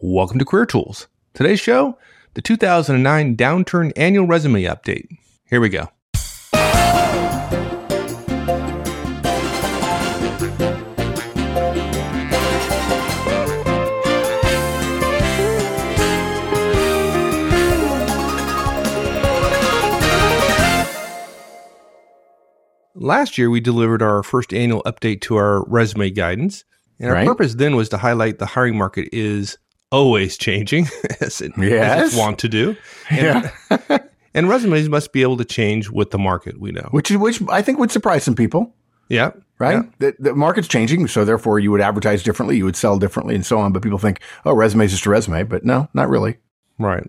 Welcome to Career Tools. Today's show, the 2009 Downturn Annual Resume Update. Here we go. Last year, we delivered our first annual update to our resume guidance. And our Right. purpose then was to highlight the hiring market is always changing, as it, as Yes. it's want to do. And, and resumes must be able to change with the market, we know. which which I think would surprise some people, Yeah. right? Yeah. The, the market's changing, so therefore you would advertise differently, you would sell differently, and so on. But people think, oh, resume is just a resume, but no, not really. Right.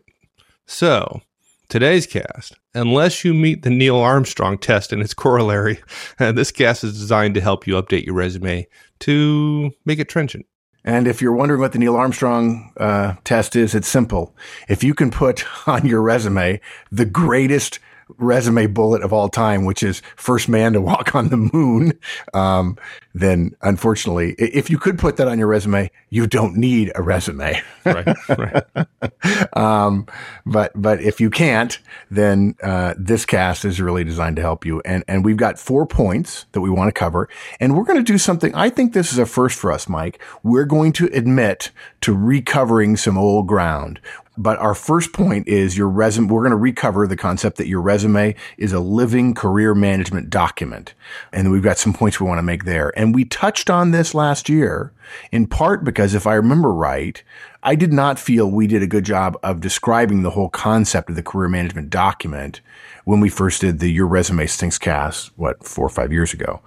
So, today's cast, unless you meet the Neil Armstrong test and its corollary, uh, this cast is designed to help you update your resume to make it trenchant. And if you're wondering what the Neil Armstrong uh, test is, it's simple. If you can put on your resume the greatest resume bullet of all time, which is first man to walk on the moon, um, then unfortunately, if you could put that on your resume, you don't need a resume. Right. right. um, but but if you can't, then uh, this cast is really designed to help you. And and we've got four points that we want to cover, and we're going to do something. I think this is a first for us, Mike. We're going to admit to recovering some old ground. But our first point is your resume. We're going to recover the concept that your resume is a living career management document. And we've got some points we want to make there. And we touched on this last year in part because if I remember right, I did not feel we did a good job of describing the whole concept of the career management document when we first did the Your Resume Stinks cast, what, four or five years ago.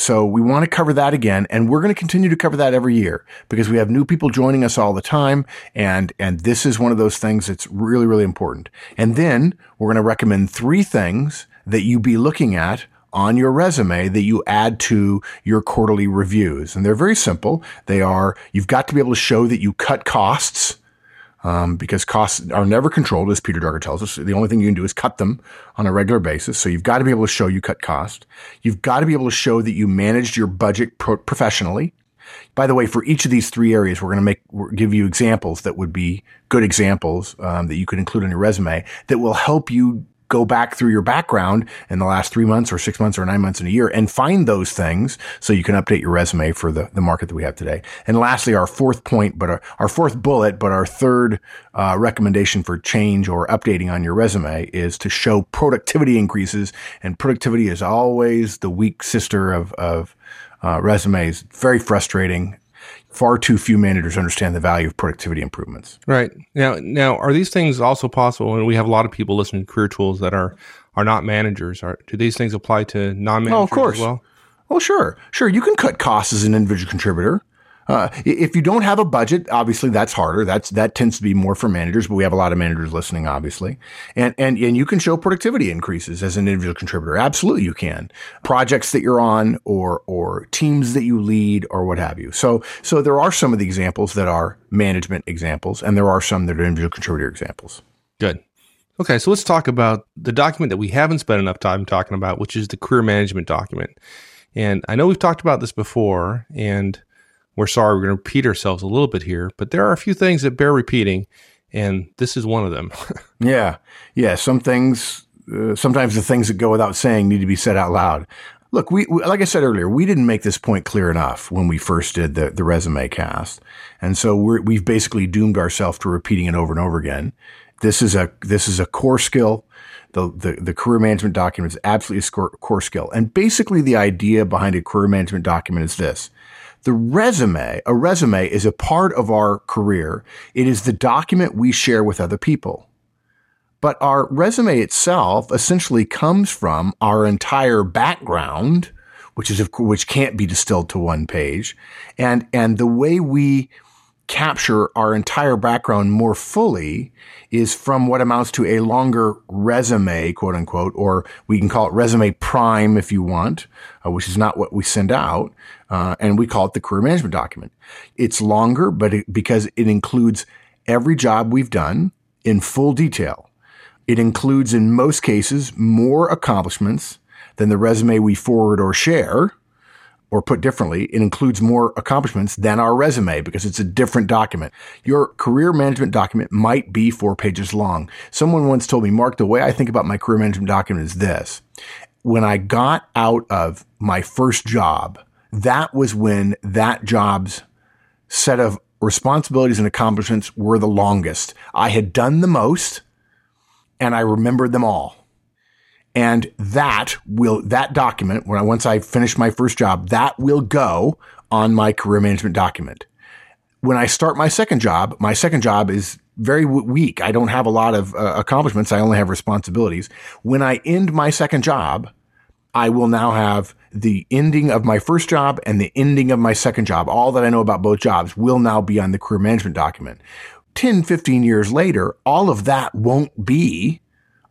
So we want to cover that again, and we're going to continue to cover that every year because we have new people joining us all the time, and and this is one of those things that's really really important. And then we're going to recommend three things that you be looking at on your resume that you add to your quarterly reviews, and they're very simple. They are you've got to be able to show that you cut costs um, because costs are never controlled, as Peter Drucker tells us. The only thing you can do is cut them on a regular basis. So you've got to be able to show you cut cost. You've got to be able to show that you managed your budget pro- professionally. By the way, for each of these three areas, we're going to make give you examples that would be good examples um, that you could include on your resume that will help you go back through your background in the last three months or six months or nine months in a year and find those things so you can update your resume for the, the market that we have today. And lastly, our fourth point, but our, our fourth bullet, but our third uh, recommendation for change or updating on your resume is to show productivity increases. And productivity is always the weak sister of, of uh, resumes. Very frustrating. Far too few managers understand the value of productivity improvements. Right. Now, now, are these things also possible? And we have a lot of people listening to career tools that are are not managers. Are do these things apply to non managers Oh, of course. as well? Oh, sure. Sure. You can cut costs as an individual contributor. Uh, if you don't have a budget, obviously that's harder. That's, that tends to be more for managers, but we have a lot of managers listening, obviously. And, and, and you can show productivity increases as an individual contributor. Absolutely you can. Projects that you're on or, or teams that you lead or what have you. So, so there are some of the examples that are management examples and there are some that are individual contributor examples. Good. Okay, so let's talk about the document that we haven't spent enough time talking about, which is the career management document. And I know we've talked about this before, and we're sorry we're going to repeat ourselves a little bit here, but there are a few things that bear repeating, and this is one of them. Yeah. Yeah. Some things, uh, sometimes the things that go without saying need to be said out loud. Look, we, we, like I said earlier, we didn't make this point clear enough when we first did the, the resume cast. And so we're, we've basically doomed ourselves to repeating it over and over again. This is a, this is a core skill. The, the, the career management document is absolutely a score, core skill. And basically the idea behind a career management document is this. The resume, a resume is a part of our career. It is the document we share with other people. But our resume itself essentially comes from our entire background, which is which can't be distilled to one page, and and the way we capture our entire background more fully is from what amounts to a longer resume, quote unquote, or we can call it resume prime if you want, uh, which is not what we send out. Uh, and we call it the career management document. It's longer, but it, because it includes every job we've done in full detail. It includes, in most cases, more accomplishments than the resume we forward or share. Or put differently, it includes more accomplishments than our resume because it's a different document. Your career management document might be four pages long. Someone once told me, Mark, the way I think about my career management document is this. When I got out of my first job, that was when that job's set of responsibilities and accomplishments were the longest. I had done the most and I remembered them all. And that will, that document, when I, once I finish my first job, that will go on my career management document. When I start my second job, my second job is very weak. I don't have a lot of uh, accomplishments. I only have responsibilities. When I end my second job, I will now have the ending of my first job and the ending of my second job. All that I know about both jobs will now be on the career management document. 10, 15 years later, all of that won't be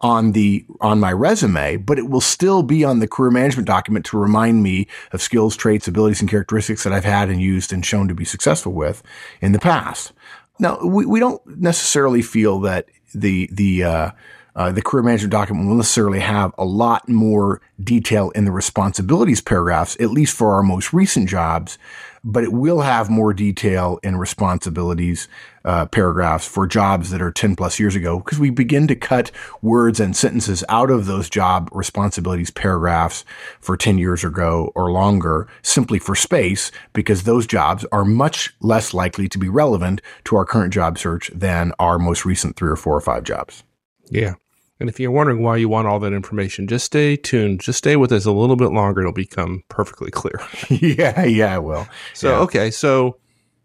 on the on my resume, but it will still be on the career management document to remind me of skills, traits, abilities, and characteristics that I've had and used and shown to be successful with in the past. Now, we, we don't necessarily feel that the the uh, uh, the career management document will necessarily have a lot more detail in the responsibilities paragraphs, at least for our most recent jobs, but it will have more detail in responsibilities uh, paragraphs for jobs that are 10 plus years ago because we begin to cut words and sentences out of those job responsibilities paragraphs for 10 years ago or longer simply for space because those jobs are much less likely to be relevant to our current job search than our most recent three or four or five jobs. Yeah. And if you're wondering why you want all that information, just stay tuned. Just stay with us a little bit longer. It'll become perfectly clear. yeah, yeah, it will. So, yeah. okay. So,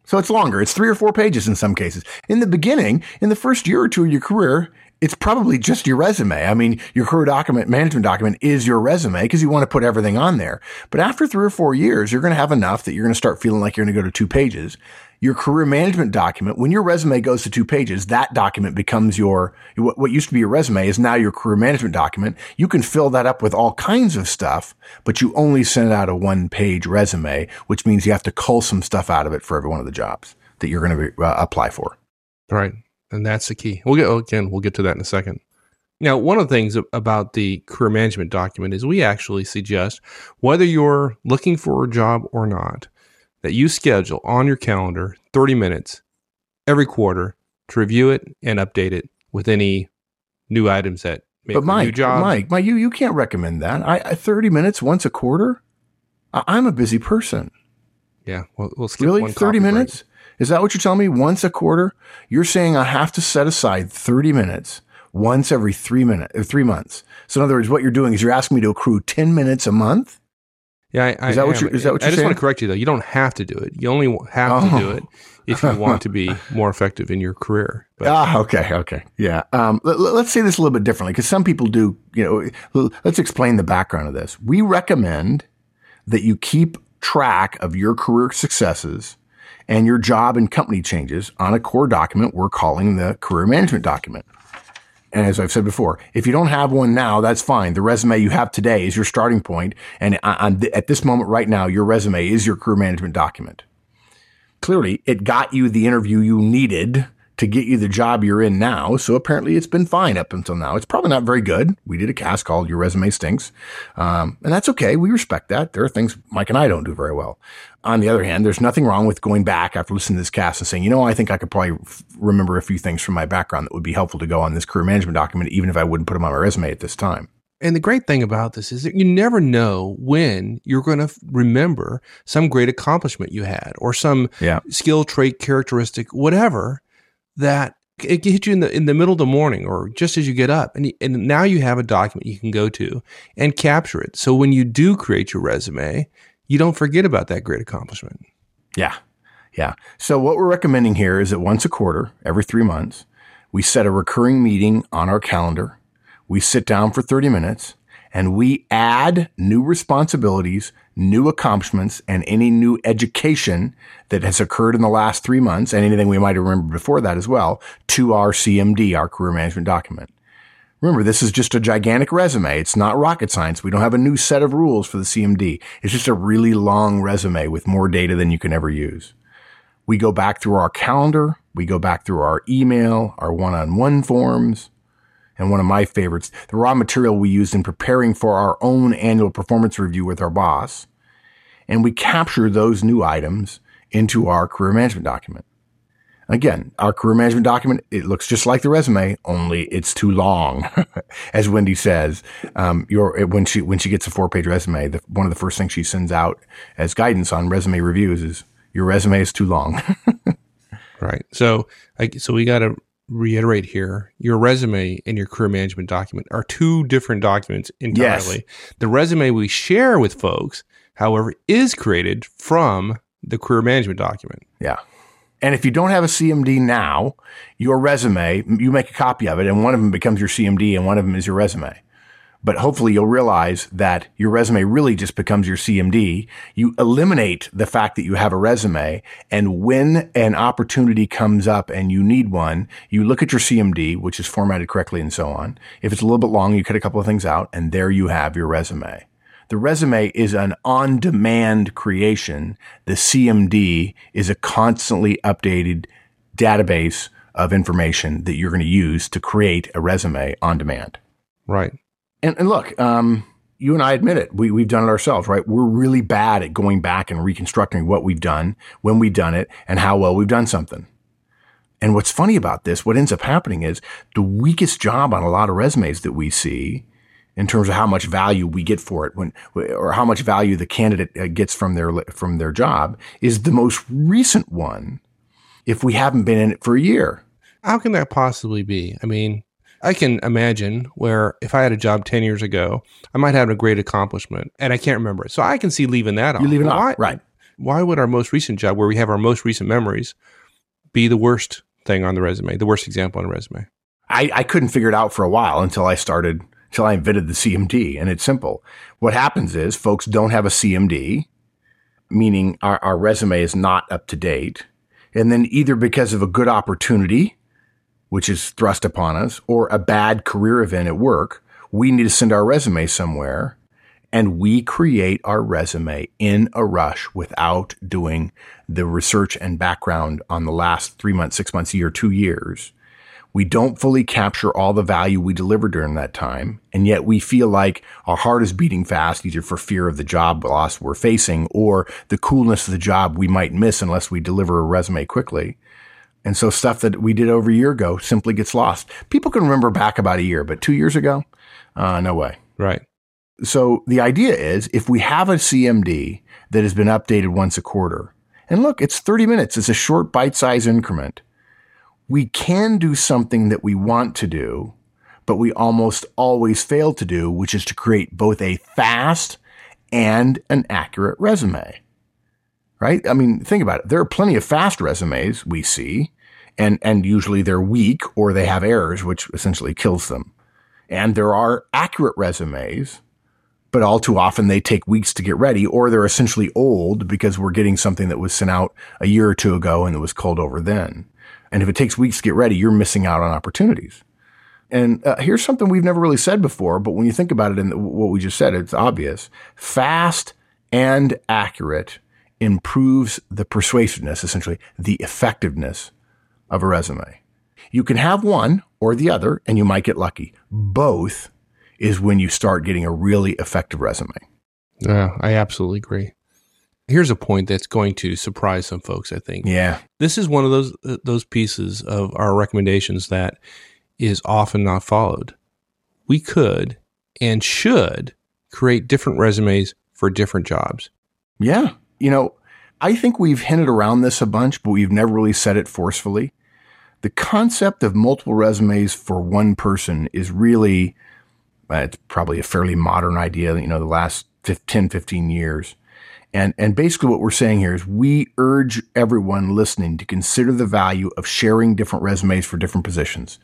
so it's longer. It's three or four pages in some cases. In the beginning, in the first year or two of your career, it's probably just your resume. I mean, your career document, management document is your resume because you want to put everything on there. But after three or four years, you're going to have enough that you're going to start feeling like you're going to go to two pages your career management document, when your resume goes to two pages, that document becomes your, what, used to be your resume is now your career management document. You can fill that up with all kinds of stuff, but you only send out a one page resume, which means you have to cull some stuff out of it for every one of the jobs that you're going to uh, apply for. Right. And that's the key. We'll get, again, we'll get to that in a second. Now, one of the things about the career management document is we actually suggest whether you're looking for a job or not, that you schedule on your calendar 30 minutes every quarter to review it and update it with any new items that make but Mike, new jobs. Mike, Mike, you, you can't recommend that. I, I 30 minutes once a quarter. I, am a busy person. Yeah. Well, we'll skip. really 30 minutes. Break. Is that what you're telling me? Once a quarter? You're saying I have to set aside 30 minutes once every three minutes, uh, three months. So in other words, what you're doing is you're asking me to accrue 10 minutes a month yeah, I, is that what you? Is that what I just saying? want to correct you though. You don't have to do it. You only have oh. to do it if you want to be more effective in your career. But. Ah, okay, okay, yeah. Um, let, us say this a little bit differently because some people do. You know, let's explain the background of this. We recommend that you keep track of your career successes and your job and company changes on a core document we're calling the career management document. And as I've said before, if you don't have one now, that's fine. The resume you have today is your starting point. And at this moment right now, your resume is your career management document. Clearly, it got you the interview you needed to get you the job you're in now. So apparently it's been fine up until now. It's probably not very good. We did a cast called Your Resume Stinks. Um, and that's okay. We respect that. There are things Mike and I don't do very well. On the other hand, there's nothing wrong with going back after listening to this cast and saying, you know, I think I could probably f- remember a few things from my background that would be helpful to go on this career management document, even if I wouldn't put them on my resume at this time. And the great thing about this is that you never know when you're going to remember some great accomplishment you had or some yeah. skill, trait, characteristic, whatever that it hit you in the in the middle of the morning or just as you get up and and now you have a document you can go to and capture it. So when you do create your resume you don't forget about that great accomplishment. Yeah. Yeah. So what we're recommending here is that once a quarter every 3 months we set a recurring meeting on our calendar. We sit down for 30 minutes and we add new responsibilities new accomplishments and any new education that has occurred in the last three months and anything we might remember before that as well to our CMD, our career management document. Remember, this is just a gigantic resume. It's not rocket science. We don't have a new set of rules for the CMD. It's just a really long resume with more data than you can ever use. We go back through our calendar. We go back through our email, our one-on-one forms, and one of my favorites, the raw material we used in preparing for our own annual performance review with our boss. and we capture those new items into our career management document. Again, our career management document, it looks just like the resume, only it's too long. As Wendy says, um, your, when she, when she gets a four page resume, the, one of the first things she sends out as guidance on resume reviews is your resume is too long. right. So, I, so we got to reiterate here your resume and your career management document are two different documents entirely. Yes. The resume we share with folks, however, is created from the career management document. Yeah. And if you don't have a CMD now, your resume, you make a copy of it and one of them becomes your CMD and one of them is your resume. But hopefully you'll realize that your resume really just becomes your CMD. You eliminate the fact that you have a resume. And when an opportunity comes up and you need one, you look at your CMD, which is formatted correctly and so on. If it's a little bit long, you cut a couple of things out and there you have your resume. The resume is an on demand creation. The CMD is a constantly updated database of information that you're going to use to create a resume on demand. Right. And, and look, um, you and I admit it. We, we've done it ourselves, right? We're really bad at going back and reconstructing what we've done, when we've done it, and how well we've done something. And what's funny about this, what ends up happening is the weakest job on a lot of resumes that we see in terms of how much value we get for it when, or how much value the candidate uh, gets from their, from their job is the most recent one if we haven't been in it for a year. How can that possibly be? I mean, I can imagine where if I had a job 10 years ago, I might have a great accomplishment and I can't remember it. So I can see leaving that off. You leaving it off, right. Why would our most recent job, where we have our most recent memories, be the worst thing on the resume, the worst example on the resume? I, I couldn't figure it out for a while until I started until I invented the CMD. And it's simple. What happens is folks don't have a CMD, meaning our, our resume is not up to date. And then either because of a good opportunity, which is thrust upon us, or a bad career event at work, we need to send our resume somewhere and we create our resume in a rush without doing the research and background on the last three months, six months, year, two years we don't fully capture all the value we deliver during that time. And yet we feel like our heart is beating fast, either for fear of the job loss we're facing or the coolness of the job we might miss unless we deliver a resume quickly. And so stuff that we did over a year ago simply gets lost. People can remember back about a year, but two years ago, uh, no way. Right. So the idea is if we have a CMD that has been updated once a quarter, and look, it's 30 minutes. It's a short bite size increment we can do something that we want to do, but we almost always fail to do, which is to create both a fast and an accurate resume. Right? I mean, think about it. There are plenty of fast resumes we see, and, and usually they're weak or they have errors, which essentially kills them. And there are accurate resumes, but all too often they take weeks to get ready or they're essentially old because we're getting something that was sent out a year or two ago and it was called over then. And if it takes weeks to get ready, you're missing out on opportunities. And uh, here's something we've never really said before, but when you think about it in what we just said, it's obvious. Fast and accurate improves the persuasiveness, essentially the effectiveness of a resume. You can have one or the other, and you might get lucky. Both is when you start getting a really effective resume. Yeah, I absolutely agree. Here's a point that's going to surprise some folks, I think. Yeah. This is one of those uh, those pieces of our recommendations that is often not followed. We could and should create different resumes for different jobs. Yeah. You know, I think we've hinted around this a bunch, but we've never really said it forcefully. The concept of multiple resumes for one person is really, uh, it's probably a fairly modern idea, you know, the last 10, 15 years. And, and basically what we're saying here is we urge everyone listening to consider the value of sharing different resumes for different positions.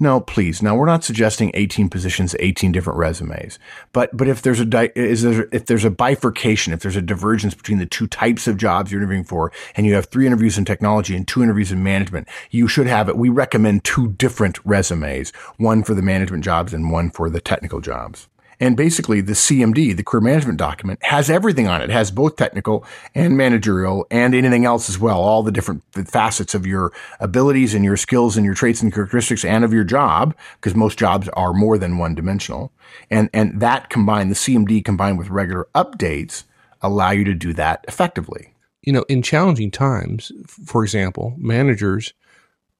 No, please. Now we're not suggesting 18 positions, 18 different resumes. But, but if there's a, di- is there, if there's a bifurcation, if there's a divergence between the two types of jobs you're interviewing for, and you have three interviews in technology and two interviews in management, you should have it. We recommend two different resumes, one for the management jobs and one for the technical jobs. And basically the CMD, the career management document has everything on it. it has both technical and managerial and anything else as well. All the different facets of your abilities and your skills and your traits and characteristics and of your job, because most jobs are more than one dimensional. And, and that combined, the CMD combined with regular updates allow you to do that effectively. You know, in challenging times, for example, managers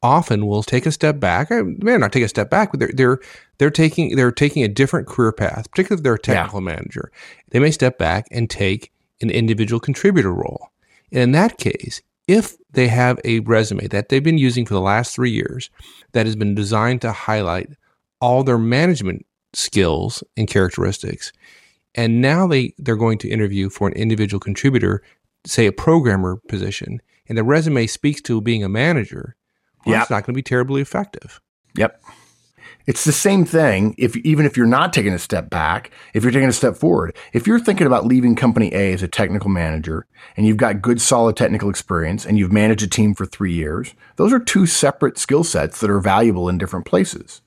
often will take a step back. They may not take a step back, but they're they're they're taking they're taking a different career path, particularly if they're a technical yeah. manager. They may step back and take an individual contributor role. And in that case, if they have a resume that they've been using for the last three years that has been designed to highlight all their management skills and characteristics, and now they, they're going to interview for an individual contributor, say a programmer position, and the resume speaks to being a manager, well, yep. it's not going to be terribly effective. Yep. It's the same thing if even if you're not taking a step back, if you're taking a step forward. If you're thinking about leaving company A as a technical manager and you've got good solid technical experience and you've managed a team for 3 years, those are two separate skill sets that are valuable in different places.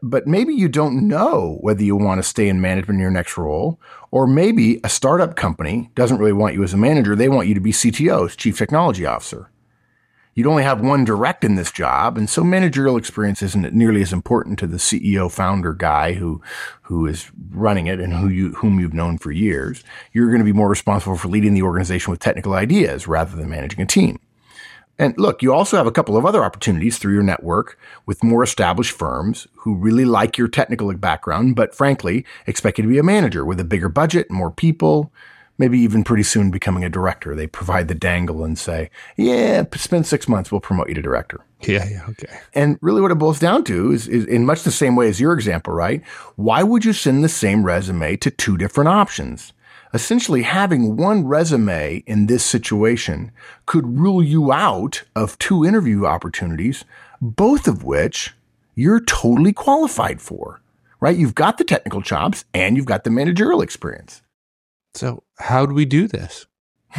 But maybe you don't know whether you want to stay in management in your next role, or maybe a startup company doesn't really want you as a manager. They want you to be CTO, Chief Technology Officer you'd only have one direct in this job. And so managerial experience isn't nearly as important to the CEO founder guy who, who is running it and who you, whom you've known for years. You're going to be more responsible for leading the organization with technical ideas rather than managing a team. And look, you also have a couple of other opportunities through your network with more established firms who really like your technical background, but frankly, expect you to be a manager with a bigger budget, more people, maybe even pretty soon becoming a director. They provide the dangle and say, yeah, spend six months, we'll promote you to director. Yeah, yeah, okay. And really what it boils down to is, is in much the same way as your example, right? Why would you send the same resume to two different options? Essentially, having one resume in this situation could rule you out of two interview opportunities, both of which you're totally qualified for, right? You've got the technical chops and you've got the managerial experience. So, how do we do this?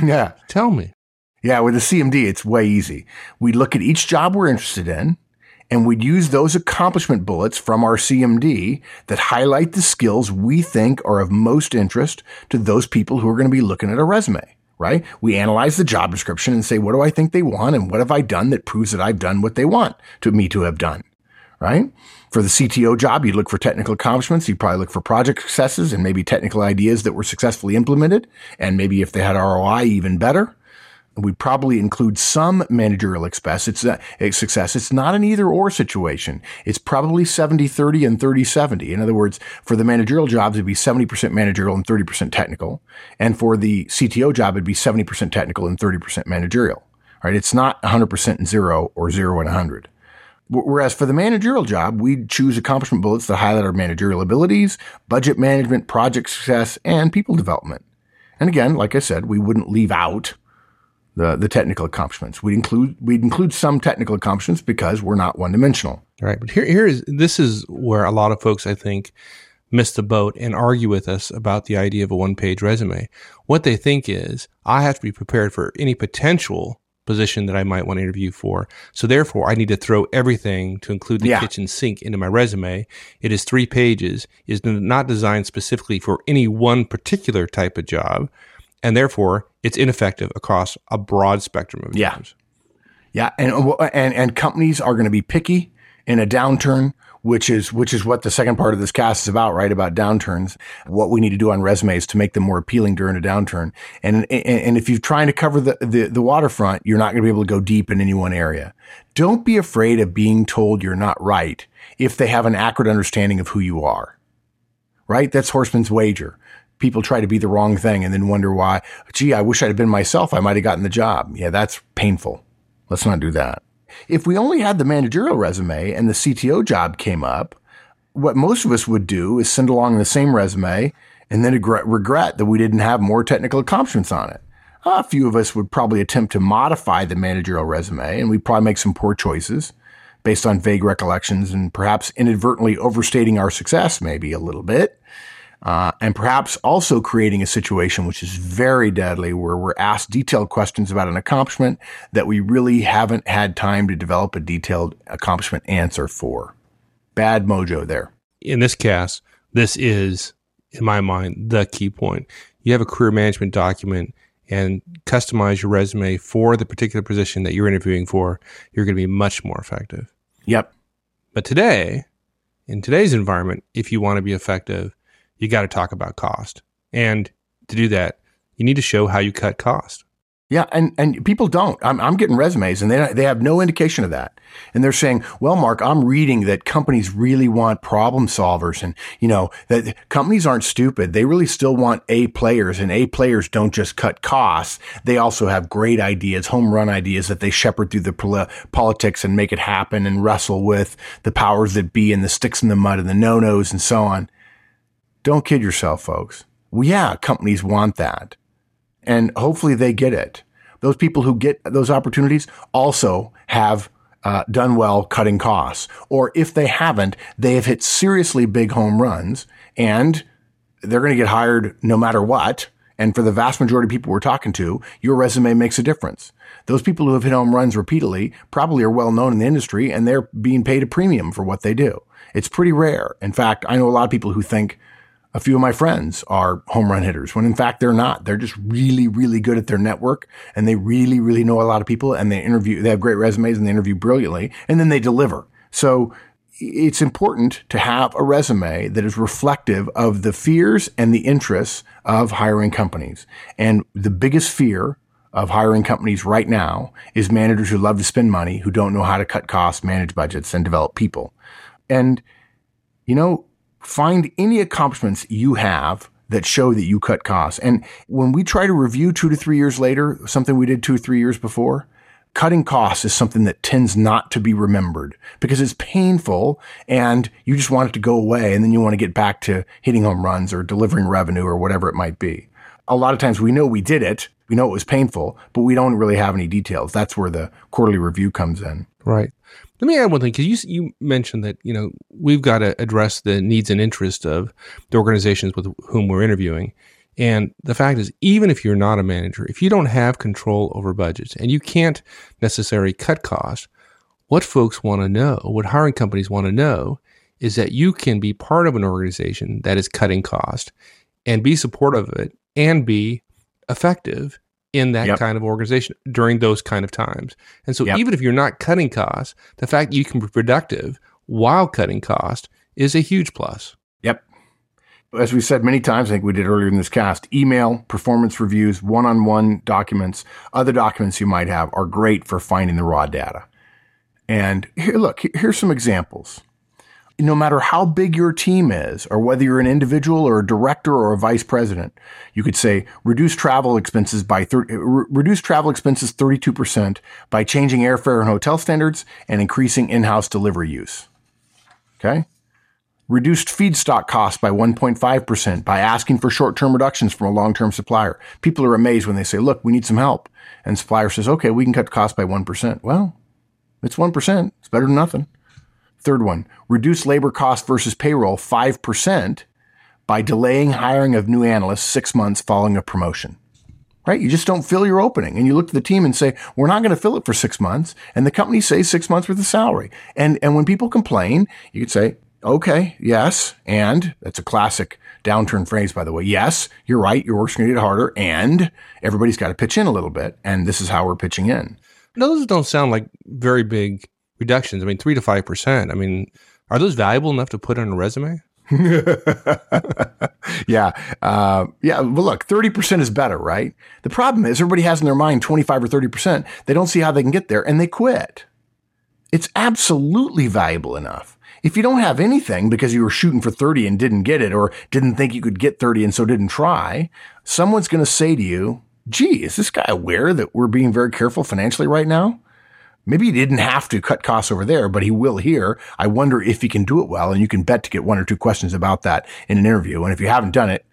Yeah. Tell me. Yeah, with the CMD, it's way easy. We'd look at each job we're interested in and we'd use those accomplishment bullets from our CMD that highlight the skills we think are of most interest to those people who are going to be looking at a resume, right? We analyze the job description and say, what do I think they want? And what have I done that proves that I've done what they want to me to have done, right? For the CTO job, you'd look for technical accomplishments. You'd probably look for project successes and maybe technical ideas that were successfully implemented. And maybe if they had ROI, even better. We'd probably include some managerial success. It's a, a success. It's not an either or situation. It's probably 70 30 and 30 70. In other words, for the managerial jobs, it'd be 70% managerial and 30% technical. And for the CTO job, it'd be 70% technical and 30% managerial. Right? It's not 100% and zero or zero and 100. Whereas for the managerial job, we choose accomplishment bullets that highlight our managerial abilities, budget management, project success, and people development. And again, like I said, we wouldn't leave out the, the technical accomplishments. We'd include, we'd include some technical accomplishments because we're not one dimensional. Right. But here, here is, this is where a lot of folks, I think, miss the boat and argue with us about the idea of a one page resume. What they think is I have to be prepared for any potential position that I might want to interview for. So therefore, I need to throw everything to include the yeah. kitchen sink into my resume. It is three pages, is not designed specifically for any one particular type of job. And therefore, it's ineffective across a broad spectrum of yeah. jobs. Yeah. And, and, and companies are going to be picky in a downturn which is which is what the second part of this cast is about, right? About downturns, what we need to do on resumes to make them more appealing during a downturn. And and, and if you're trying to cover the, the, the waterfront, you're not going to be able to go deep in any one area. Don't be afraid of being told you're not right if they have an accurate understanding of who you are. Right? That's Horstman's wager. People try to be the wrong thing and then wonder why, gee, I wish I'd have been myself. I might have gotten the job. Yeah, that's painful. Let's not do that. If we only had the managerial resume and the CTO job came up, what most of us would do is send along the same resume and then regret that we didn't have more technical accomplishments on it. A few of us would probably attempt to modify the managerial resume and we'd probably make some poor choices based on vague recollections and perhaps inadvertently overstating our success maybe a little bit uh, and perhaps also creating a situation which is very deadly where we're asked detailed questions about an accomplishment that we really haven't had time to develop a detailed accomplishment answer for. Bad mojo there. In this case, this is, in my mind, the key point. You have a career management document and customize your resume for the particular position that you're interviewing for, you're going to be much more effective. Yep. But today, in today's environment, if you want to be effective, you got to talk about cost. And to do that, you need to show how you cut cost. Yeah, and, and people don't. I'm, I'm getting resumes and they, they have no indication of that. And they're saying, well, Mark, I'm reading that companies really want problem solvers and, you know, that companies aren't stupid. They really still want A players and A players don't just cut costs. They also have great ideas, home run ideas that they shepherd through the pol- politics and make it happen and wrestle with the powers that be and the sticks in the mud and the no-nos and so on. Don't kid yourself, folks. Well, yeah, companies want that and hopefully they get it. Those people who get those opportunities also have uh, done well cutting costs. Or if they haven't, they have hit seriously big home runs and they're going to get hired no matter what. And for the vast majority of people we're talking to, your resume makes a difference. Those people who have hit home runs repeatedly probably are well known in the industry and they're being paid a premium for what they do. It's pretty rare. In fact, I know a lot of people who think a few of my friends are home run hitters when in fact they're not. They're just really, really good at their network and they really, really know a lot of people and they interview, they have great resumes and they interview brilliantly and then they deliver. So it's important to have a resume that is reflective of the fears and the interests of hiring companies. And the biggest fear of hiring companies right now is managers who love to spend money, who don't know how to cut costs, manage budgets, and develop people. And, you know, find any accomplishments you have that show that you cut costs. And when we try to review two to three years later, something we did two or three years before, cutting costs is something that tends not to be remembered because it's painful and you just want it to go away. And then you want to get back to hitting home runs or delivering revenue or whatever it might be. A lot of times we know we did it. We know it was painful, but we don't really have any details. That's where the quarterly review comes in. Right. Let me add one thing because you you mentioned that you know we've got to address the needs and interests of the organizations with whom we're interviewing, and the fact is, even if you're not a manager, if you don't have control over budgets and you can't necessarily cut costs, what folks want to know, what hiring companies want to know, is that you can be part of an organization that is cutting cost and be supportive of it and be effective in that yep. kind of organization during those kind of times. And so yep. even if you're not cutting costs, the fact that you can be productive while cutting cost is a huge plus. Yep. As we said many times, I think we did earlier in this cast, email, performance reviews, one-on-one documents, other documents you might have are great for finding the raw data. And here, look, here's some examples no matter how big your team is, or whether you're an individual or a director or a vice president, you could say reduce travel expenses by thir- reduce travel expenses 32% by changing airfare and hotel standards and increasing in-house delivery use. Okay? Reduced feedstock costs by 1.5% by asking for short-term reductions from a long-term supplier. People are amazed when they say, look, we need some help. And supplier says, okay, we can cut costs by 1%. Well, it's 1%. It's better than nothing. Third one, reduce labor cost versus payroll 5% by delaying hiring of new analysts six months following a promotion. Right? You just don't fill your opening. And you look to the team and say, we're not going to fill it for six months. And the company says six months worth of salary. And, and when people complain, you could say, okay, yes. And that's a classic downturn phrase, by the way. Yes, you're right. Your work's going to get harder and everybody's got to pitch in a little bit. And this is how we're pitching in. Those don't sound like very big reductions. I mean, three to five percent. I mean, are those valuable enough to put on a resume? yeah. Uh, yeah. Well, look, 30% is better, right? The problem is everybody has in their mind 25 or 30%. They don't see how they can get there and they quit. It's absolutely valuable enough. If you don't have anything because you were shooting for 30 and didn't get it or didn't think you could get 30 and so didn't try, someone's going to say to you, gee, is this guy aware that we're being very careful financially right now? Maybe he didn't have to cut costs over there, but he will here. I wonder if he can do it well. And you can bet to get one or two questions about that in an interview. And if you haven't done it,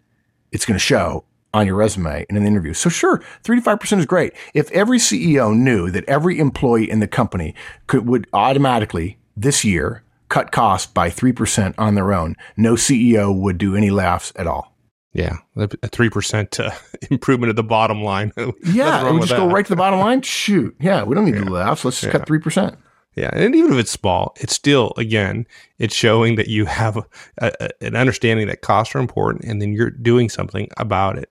it's going to show on your resume in an interview. So sure, 3 to 5% is great. If every CEO knew that every employee in the company could, would automatically this year cut costs by 3% on their own, no CEO would do any laughs at all. Yeah, a three percent uh, improvement of the bottom line. yeah, we just that. go right to the bottom line. Shoot, yeah, we don't need yeah. to laugh. So let's just yeah. cut three percent. Yeah, and even if it's small, it's still again, it's showing that you have a, a, an understanding that costs are important, and then you're doing something about it.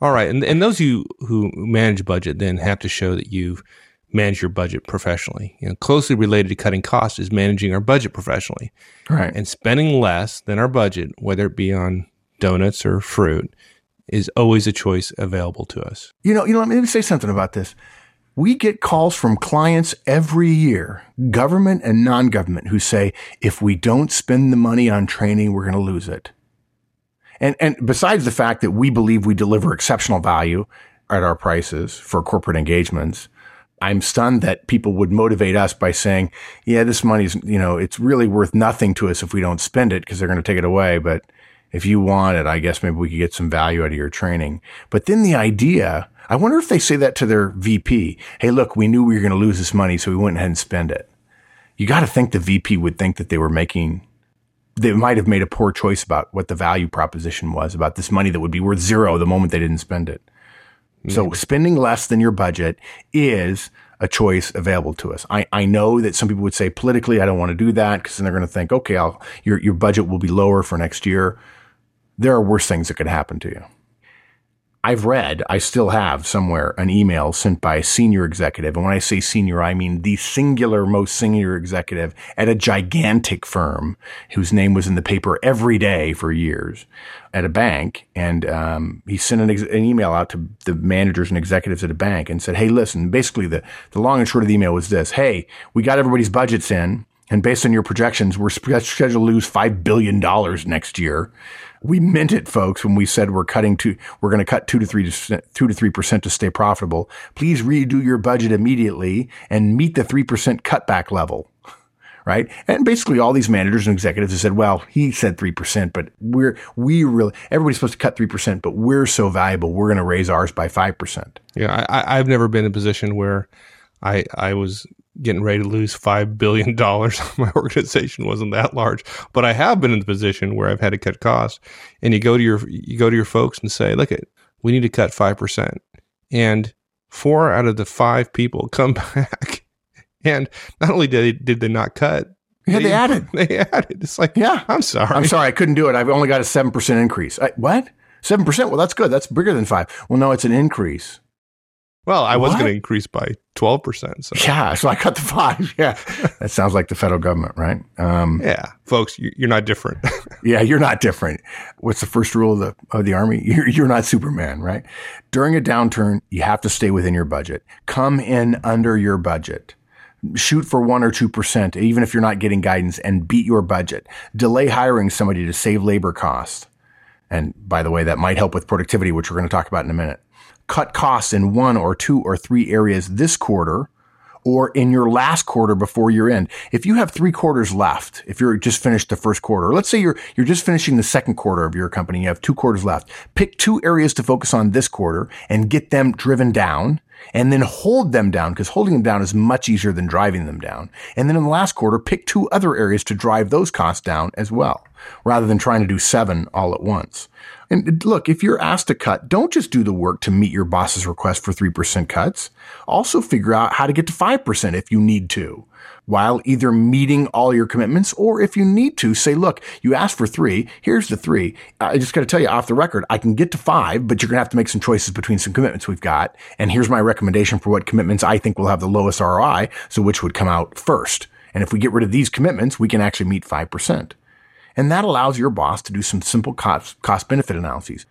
All right, and and those you who manage budget then have to show that you've managed your budget professionally. You know, closely related to cutting costs is managing our budget professionally, right? And spending less than our budget, whether it be on donuts or fruit is always a choice available to us. You know, you know, let me say something about this. We get calls from clients every year, government and non-government, who say, if we don't spend the money on training, we're going to lose it. And, and besides the fact that we believe we deliver exceptional value at our prices for corporate engagements, I'm stunned that people would motivate us by saying, yeah, this money's, you know, it's really worth nothing to us if we don't spend it because they're going to take it away. But if you want it, I guess maybe we could get some value out of your training. But then the idea I wonder if they say that to their VP. Hey, look, we knew we were going to lose this money, so we went ahead and spend it. You got to think the VP would think that they were making, they might have made a poor choice about what the value proposition was about this money that would be worth zero the moment they didn't spend it. So spending less than your budget is a choice available to us. I, I know that some people would say politically, I don't want to do that because then they're going to think, okay, I'll, your, your budget will be lower for next year. There are worse things that could happen to you. I've read, I still have somewhere an email sent by a senior executive. And when I say senior, I mean the singular most senior executive at a gigantic firm whose name was in the paper every day for years at a bank. And um, he sent an, ex- an, email out to the managers and executives at a bank and said, Hey, listen, basically the, the long and short of the email was this. Hey, we got everybody's budgets in. And based on your projections, we're scheduled to lose $5 billion next year we meant it, folks, when we said we're cutting to, we're going to cut two to three, two to three percent to stay profitable. Please redo your budget immediately and meet the three percent cutback level. Right. And basically all these managers and executives have said, well, he said 3%, but we're, we really, everybody's supposed to cut 3%, but we're so valuable. We're going to raise ours by 5%. Yeah. I, I've never been in a position where I, I was getting ready to lose five billion dollars. My organization wasn't that large, but I have been in the position where I've had to cut costs. And you go to your you go to your folks and say, "Look, it we need to cut five percent," and four out of the five people come back, and not only did they, did they not cut. Yeah, they, they added. They added. It's like, yeah, I'm sorry. I'm sorry, I couldn't do it. I've only got a seven percent increase. I, what? Seven percent? Well, that's good. That's bigger than five. Well, no, it's an increase. Well, I was going to increase by 12%. So. Yeah. So I cut the five. Yeah. that sounds like the federal government, right? Um, yeah. Folks, you're not different. yeah. You're not different. What's the first rule of the, of the army? You're, you're not Superman, right? During a downturn, you have to stay within your budget. Come in under your budget. Shoot for one or 2%, even if you're not getting guidance and beat your budget. Delay hiring somebody to save labor costs. And by the way, that might help with productivity, which we're going to talk about in a minute cut costs in one or two or three areas this quarter or in your last quarter before year end. If you have three quarters left, if you're just finished the first quarter, let's say you're, you're just finishing the second quarter of your company, you have two quarters left, pick two areas to focus on this quarter and get them driven down and then hold them down because holding them down is much easier than driving them down. And then in the last quarter, pick two other areas to drive those costs down as well, rather than trying to do seven all at once. And uh, look, if you're asked to cut, don't just do the work to meet your boss's request for 3% cuts. Also figure out how to get to 5% if you need to while either meeting all your commitments or if you need to say, look, you asked for three. Here's the three. I just got to tell you off the record, I can get to five, but you're going to have to make some choices between some commitments we've got. And here's my recommendation for what commitments I think will have the lowest ROI. So which would come out first. And if we get rid of these commitments, we can actually meet 5%. And that allows your boss to do some simple cost, cost benefit analyses.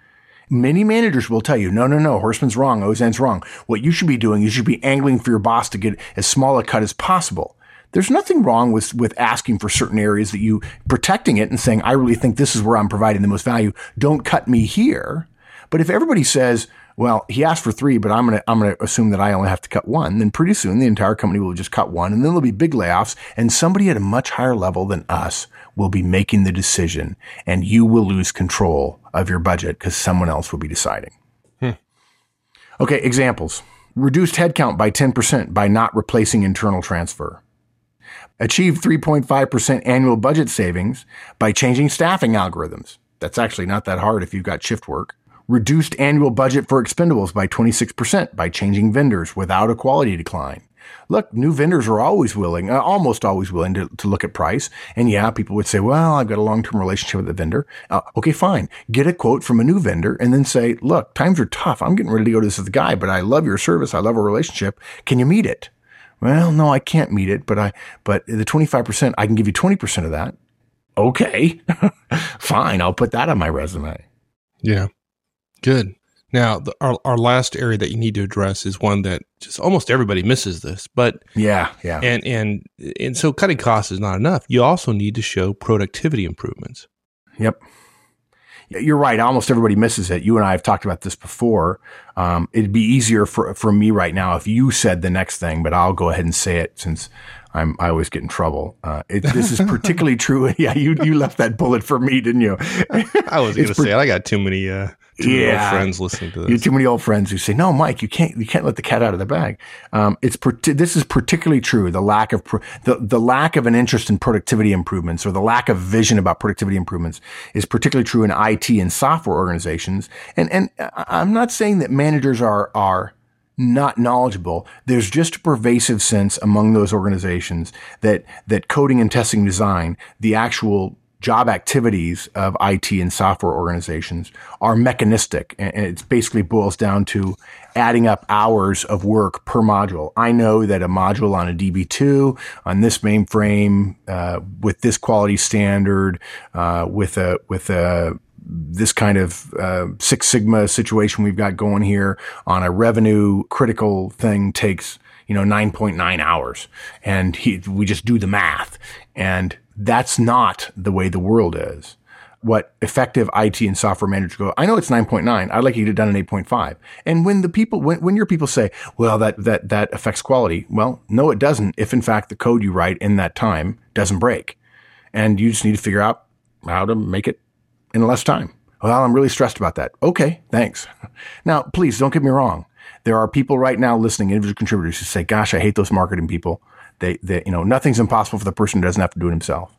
Many managers will tell you, no, no, no, Horstman's wrong, Auzenne's wrong. What you should be doing, is you should be angling for your boss to get as small a cut as possible. There's nothing wrong with, with asking for certain areas that you protecting it and saying, I really think this is where I'm providing the most value. Don't cut me here. But if everybody says, well, he asked for three, but I'm going to, I'm going to assume that I only have to cut one. Then pretty soon the entire company will just cut one and then there'll be big layoffs and somebody at a much higher level than us will be making the decision and you will lose control of your budget because someone else will be deciding. Hmm. Okay. Examples. Reduced headcount by 10% by not replacing internal transfer. Achieve 3.5% annual budget savings by changing staffing algorithms. That's actually not that hard if you've got shift work reduced annual budget for expendables by 26% by changing vendors without a quality decline. Look, new vendors are always willing, uh, almost always willing to, to look at price. And yeah, people would say, well, I've got a long-term relationship with the vendor. Uh, okay, fine. Get a quote from a new vendor and then say, look, times are tough. I'm getting ready to go to this guy, but I love your service. I love our relationship. Can you meet it? Well, no, I can't meet it, but I, but the 25%, I can give you 20% of that. Okay. fine. I'll put that on my resume. Yeah. Good. Now, the, our, our last area that you need to address is one that just almost everybody misses this, but yeah, yeah, and and and so cutting costs is not enough. You also need to show productivity improvements. Yep. You're right. Almost everybody misses it. You and I have talked about this before. Um, it'd be easier for for me right now if you said the next thing, but I'll go ahead and say it since I'm, I always get in trouble. Uh, it, this is particularly true. Yeah, you, you left that bullet for me, didn't you? I was going to say, it. I got too many, uh, too yeah. many old friends listening to this. You too many old friends who say, "No, Mike, you can't, you can't let the cat out of the bag." Um, it's per- this is particularly true. The lack of pro- the the lack of an interest in productivity improvements or the lack of vision about productivity improvements is particularly true in IT and software organizations. And and I'm not saying that managers are are not knowledgeable. There's just a pervasive sense among those organizations that that coding and testing design, the actual job activities of IT and software organizations are mechanistic. And it basically boils down to adding up hours of work per module. I know that a module on a DB2 on this mainframe, uh, with this quality standard, uh, with a, with a, this kind of uh, Six Sigma situation we've got going here on a revenue critical thing takes you know 9.9 hours and he, we just do the math and that's not the way the world is. What effective IT and software managers go, I know it's 9.9. I'd like you to get done in 8.5. And when the people, when, when your people say, well, that, that, that affects quality. Well, no, it doesn't. If in fact the code you write in that time doesn't break and you just need to figure out how to make it in less time. Well, I'm really stressed about that. Okay. Thanks. Now, please don't get me wrong. There are people right now listening, individual contributors who say, gosh, I hate those marketing people. They, they, you know, nothing's impossible for the person who doesn't have to do it himself.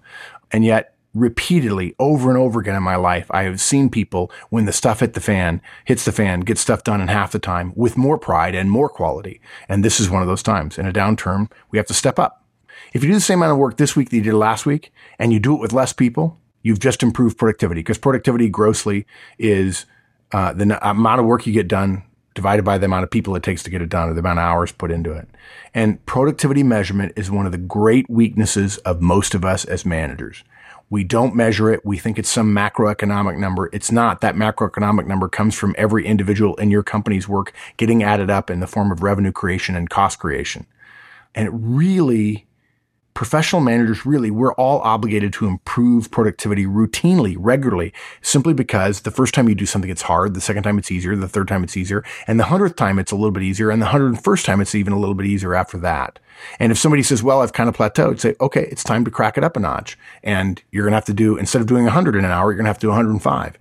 And yet, repeatedly, over and over again in my life, I have seen people when the stuff hit the fan, hits the fan, get stuff done in half the time with more pride and more quality. And this is one of those times. In a downturn, we have to step up. If you do the same amount of work this week that you did last week, and you do it with less people, you've just improved productivity because productivity grossly is uh, the amount of work you get done divided by the amount of people it takes to get it done or the amount of hours put into it. And productivity measurement is one of the great weaknesses of most of us as managers. We don't measure it. We think it's some macroeconomic number. It's not. That macroeconomic number comes from every individual in your company's work getting added up in the form of revenue creation and cost creation. And it really professional managers really, we're all obligated to improve productivity routinely, regularly, simply because the first time you do something, it's hard. The second time it's easier. The third time it's easier. And the hundredth time it's a little bit easier. And the hundred and first time it's even a little bit easier after that. And if somebody says, well, I've kind of plateaued, say, okay, it's time to crack it up a notch. And you're going to have to do, instead of doing 100 in an hour, you're going to have to do 105.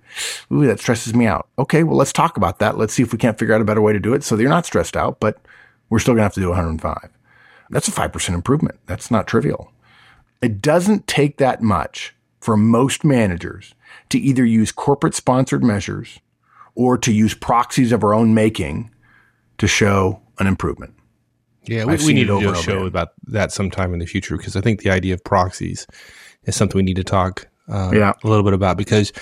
Ooh, that stresses me out. Okay, well, let's talk about that. Let's see if we can't figure out a better way to do it so that you're not stressed out, but we're still going to have to do 105. That's a 5% improvement. That's not trivial. It doesn't take that much for most managers to either use corporate sponsored measures or to use proxies of our own making to show an improvement. Yeah, we, we need to do a show about that sometime in the future because I think the idea of proxies is something we need to talk uh, yeah. a little bit about because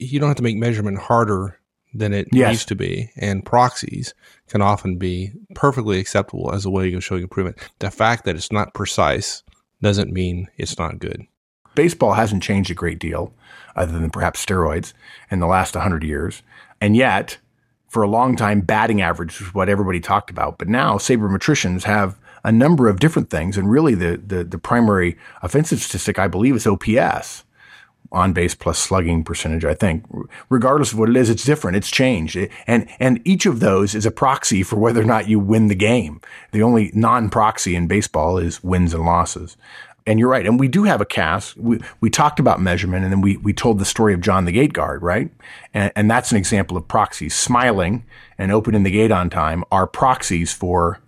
you don't have to make measurement harder than it yes. used to be. And proxies can often be perfectly acceptable as a way of showing improvement. The fact that it's not precise doesn't mean it's not good. Baseball hasn't changed a great deal, other than perhaps steroids, in the last 100 years. And yet, for a long time, batting average was what everybody talked about. But now sabermetricians have a number of different things. And really, the, the, the primary offensive statistic, I believe, is OPS on base plus slugging percentage, I think. Regardless of what it is, it's different. It's changed. And, and each of those is a proxy for whether or not you win the game. The only non-proxy in baseball is wins and losses. And you're right. And we do have a cast. We, we talked about measurement and then we, we told the story of John the gate guard, right? And, and that's an example of proxies. Smiling and opening the gate on time are proxies for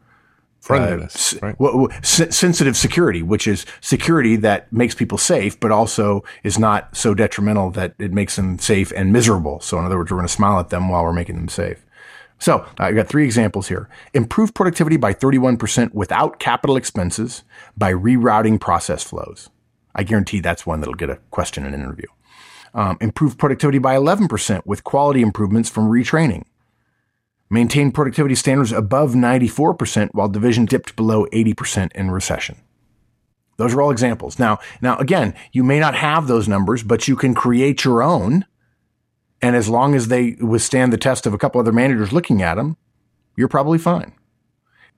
friendliness, uh, right? sensitive security, which is security that makes people safe, but also is not so detrimental that it makes them safe and miserable. So, in other words, we're going to smile at them while we're making them safe. So, I've got three examples here. Improve productivity by 31% without capital expenses by rerouting process flows. I guarantee that's one that'll get a question in an interview. Um, improve productivity by 11% with quality improvements from retraining maintained productivity standards above 94% while division dipped below 80% in recession. Those are all examples. Now, now again, you may not have those numbers, but you can create your own And as long as they withstand the test of a couple other managers looking at them, you're probably fine.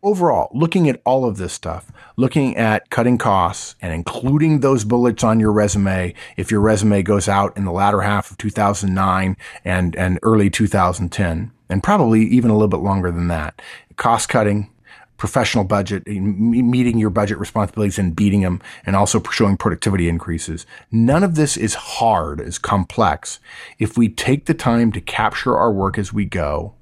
Overall, looking at all of this stuff, looking at cutting costs and including those bullets on your resume, if your resume goes out in the latter half of 2009 and, and early 2010, and probably even a little bit longer than that, cost cutting, professional budget, meeting your budget responsibilities and beating them, and also showing productivity increases. None of this is hard, is complex. If we take the time to capture our work as we go,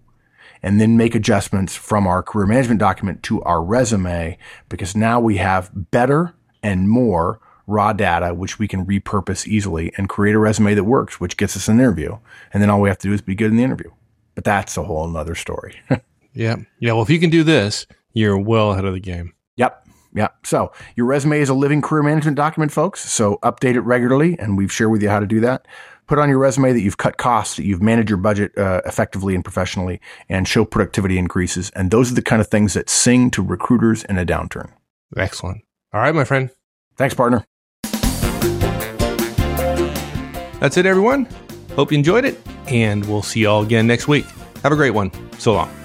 and then make adjustments from our career management document to our resume because now we have better and more raw data, which we can repurpose easily and create a resume that works, which gets us an interview. And then all we have to do is be good in the interview. But that's a whole nother story. yeah. Yeah. Well, if you can do this, you're well ahead of the game. Yep. Yep. So your resume is a living career management document, folks. So update it regularly, and we've shared with you how to do that put on your resume that you've cut costs, that you've managed your budget uh, effectively and professionally, and show productivity increases. And those are the kind of things that sing to recruiters in a downturn. Excellent. All right, my friend. Thanks, partner. That's it, everyone. Hope you enjoyed it, and we'll see you all again next week. Have a great one. So long.